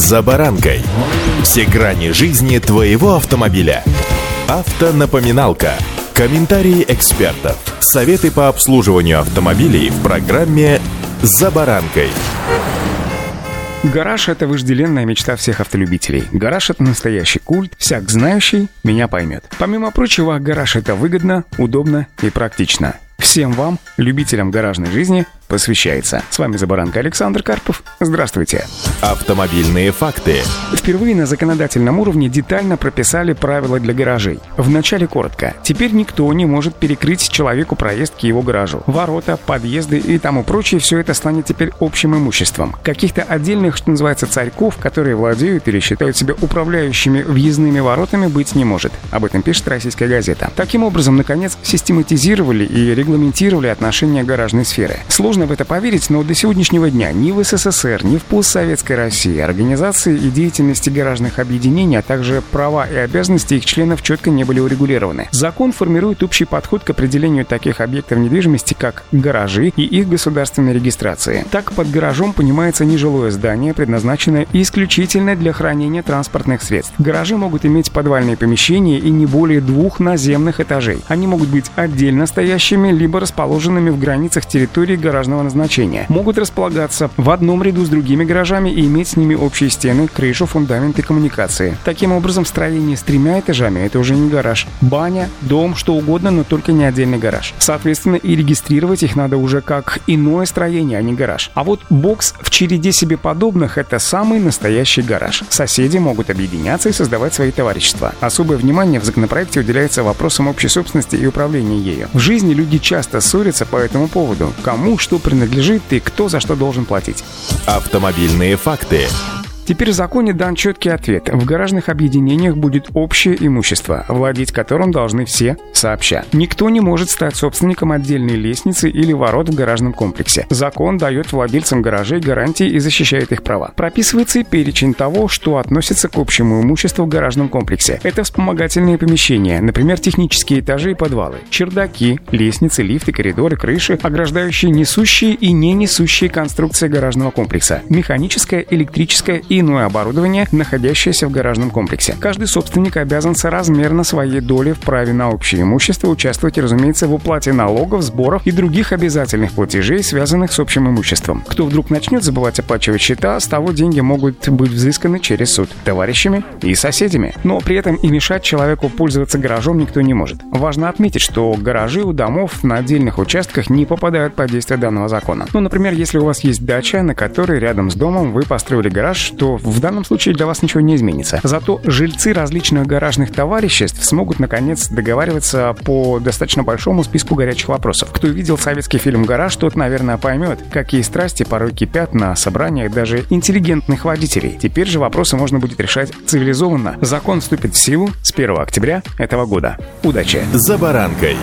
«За баранкой». Все грани жизни твоего автомобиля. Автонапоминалка. Комментарии экспертов. Советы по обслуживанию автомобилей в программе «За баранкой». Гараж — это вожделенная мечта всех автолюбителей. Гараж — это настоящий культ, всяк знающий меня поймет. Помимо прочего, гараж — это выгодно, удобно и практично. Всем вам, любителям гаражной жизни, посвящается. С вами Забаранка Александр Карпов. Здравствуйте. Автомобильные факты. Впервые на законодательном уровне детально прописали правила для гаражей. Вначале коротко. Теперь никто не может перекрыть человеку проезд к его гаражу. Ворота, подъезды и тому прочее, все это станет теперь общим имуществом. Каких-то отдельных, что называется, царьков, которые владеют или считают себя управляющими въездными воротами, быть не может. Об этом пишет российская газета. Таким образом, наконец, систематизировали и регламентировали отношения гаражной сферы. Сложно Сложно в это поверить, но до сегодняшнего дня ни в СССР, ни в постсоветской России организации и деятельности гаражных объединений, а также права и обязанности их членов четко не были урегулированы. Закон формирует общий подход к определению таких объектов недвижимости, как гаражи и их государственной регистрации. Так, под гаражом понимается нежилое здание, предназначенное исключительно для хранения транспортных средств. Гаражи могут иметь подвальные помещения и не более двух наземных этажей. Они могут быть отдельно стоящими, либо расположенными в границах территории гаражного разного назначения, могут располагаться в одном ряду с другими гаражами и иметь с ними общие стены, крышу, фундамент и коммуникации. Таким образом, строение с тремя этажами — это уже не гараж. Баня, дом, что угодно, но только не отдельный гараж. Соответственно, и регистрировать их надо уже как иное строение, а не гараж. А вот бокс в череде себе подобных — это самый настоящий гараж. Соседи могут объединяться и создавать свои товарищества. Особое внимание в законопроекте уделяется вопросам общей собственности и управления ею. В жизни люди часто ссорятся по этому поводу. Кому что принадлежит и кто за что должен платить. Автомобильные факты. Теперь в законе дан четкий ответ. В гаражных объединениях будет общее имущество, владеть которым должны все сообща. Никто не может стать собственником отдельной лестницы или ворот в гаражном комплексе. Закон дает владельцам гаражей гарантии и защищает их права. Прописывается и перечень того, что относится к общему имуществу в гаражном комплексе. Это вспомогательные помещения, например, технические этажи и подвалы, чердаки, лестницы, лифты, коридоры, крыши, ограждающие несущие и не несущие конструкции гаражного комплекса, механическая, электрическая и иное оборудование, находящееся в гаражном комплексе. Каждый собственник обязан соразмерно своей доли в праве на общее имущество участвовать, разумеется, в уплате налогов, сборов и других обязательных платежей, связанных с общим имуществом. Кто вдруг начнет забывать оплачивать счета, с того деньги могут быть взысканы через суд товарищами и соседями. Но при этом и мешать человеку пользоваться гаражом никто не может. Важно отметить, что гаражи у домов на отдельных участках не попадают под действие данного закона. Ну, например, если у вас есть дача, на которой рядом с домом вы построили гараж, то в данном случае для вас ничего не изменится. Зато жильцы различных гаражных товариществ смогут, наконец, договариваться по достаточно большому списку горячих вопросов. Кто видел советский фильм «Гараж», тот, наверное, поймет, какие страсти порой кипят на собраниях даже интеллигентных водителей. Теперь же вопросы можно будет решать цивилизованно. Закон вступит в силу с 1 октября этого года. Удачи! За баранкой.